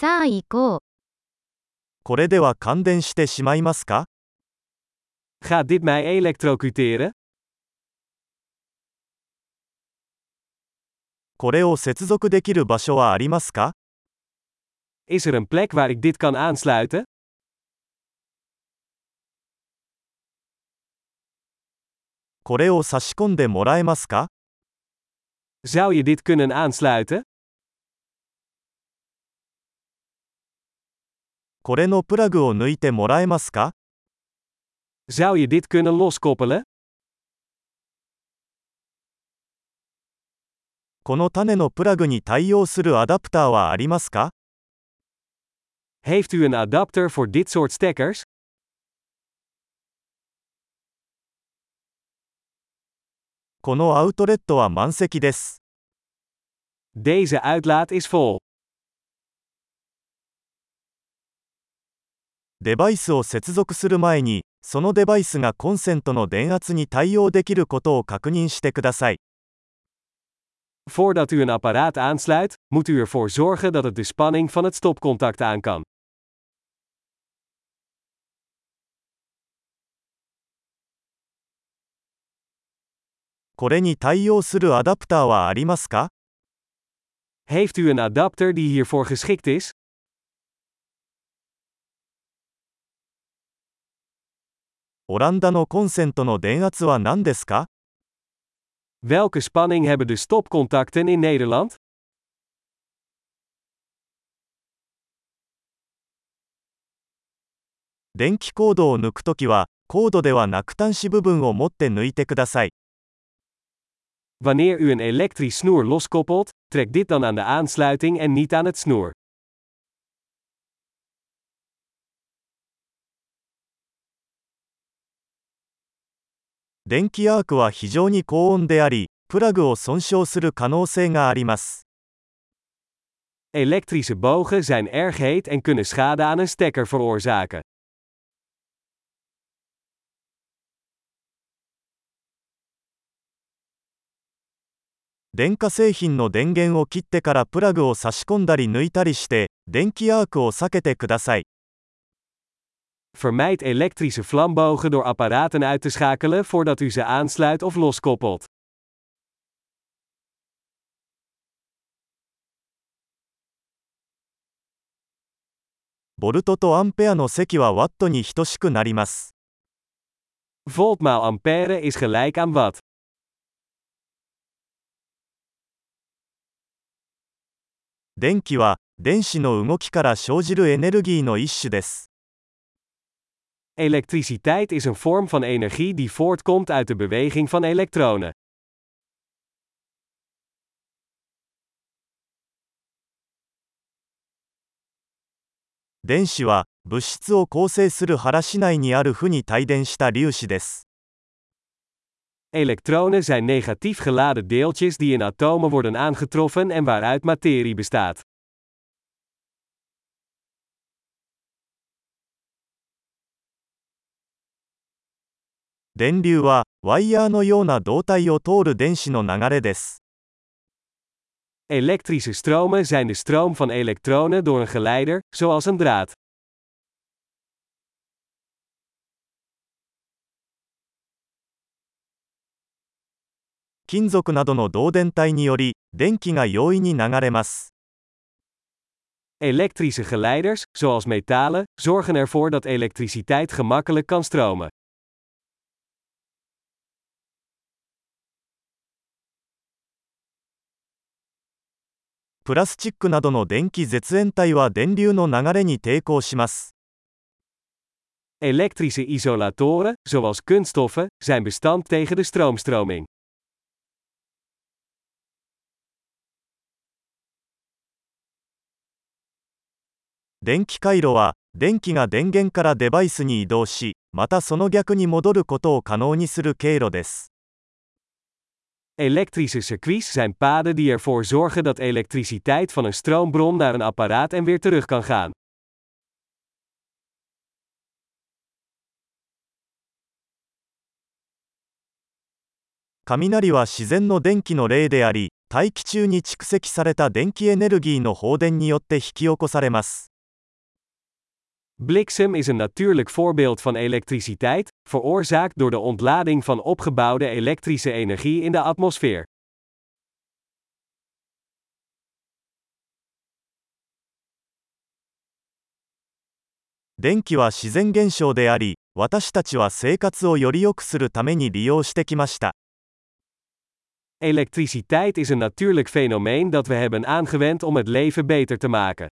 さあ行こう。これでは感電してしまいますか Gaat dit mij elektrocuteren? これを接続できる場所はありますか Is er een plek waar ik dit kan aansluiten? これを差し込んでもらえますか Zou je dit kunnen aansluiten? これのプラグを抜いてもらえますか Zou je dit kunnen loskoppelen? この種のプラグに対応するアダプターはありますか Heeft u een adapter voor dit soort stekkers? このアウトレットは満席です。Deze uitlaat is vol. デバイスを接続する前に、そのデバイスがコンセントの電圧に対応できることを確認してください。Voordat u een apparaat aansluit, moet u ervoor zorgen dat het de spanning van het stopcontact aan kan. これに対応するアダプターはありますか Heeft u een adapter die hiervoor geschikt is? オランダのコンセントの電圧は何ですか Welke spanning hebben de stopcontacten in Nederland? 電気コードを抜くときは、コードではなく端子部分を持って抜いてください。Wanneer u een elektrisch snoer loskoppelt, trek dit dan aan de aansluiting en niet aan het snoer. 電気アークは非常に高温であり、プラグを損傷する可能性があります。Elektrische bogen zijn erg heet en kunnen schade aan een stekker veroorzaken. 電化製品の電源を切ってからプラグを差し込んだり抜いたりして、電気アークを避けてください。Vermijd elektrische vlambogen door apparaten uit te schakelen voordat u ze aansluit of loskoppelt. ボルトとアンペアの積はワットに等しくなります。 Volt maal ampère is gelijk aan watt. 電気は、電子の動きから生じるエネルギーの一種です。 Elektriciteit is een vorm van energie die voortkomt uit de beweging van elektronen. 電子は、物質を構成する原子内にある負に帯電した粒子です。 Elektronen zijn negatief geladen deeltjes die in atomen worden aangetroffen en waaruit materie bestaat. 電流は、ワイヤーのような導体を通る電子の流れです。 Elektrische stromen zijn de stroom van elektronen door een geleider, zoals een draad. 金属などの導電体により、電気が容易に流れます。 Elektrische geleiders, zoals metalen, zorgen ervoor dat elektriciteit gemakkelijk kan stromen. プラスチックなどの電気絶縁体は電流の流れに抵抗します。Elektrische isolatoren, zoals kunststoffen, zijn bestand tegen de stroomstroming. 電気回路は、電気が電源からデバイスに移動し、またその逆に戻ることを可能にする経路です。Elektrische circuits zijn paden die ervoor zorgen dat elektriciteit van een stroombron naar een apparaat en weer terug kan gaan. Kaminari. Bliksem is een natuurlijk voorbeeld van elektriciteit, veroorzaakt door de ontlading van opgebouwde elektrische energie in de atmosfeer. Elektriciteit is een natuurlijk fenomeen dat we hebben aangewend om het leven beter te maken.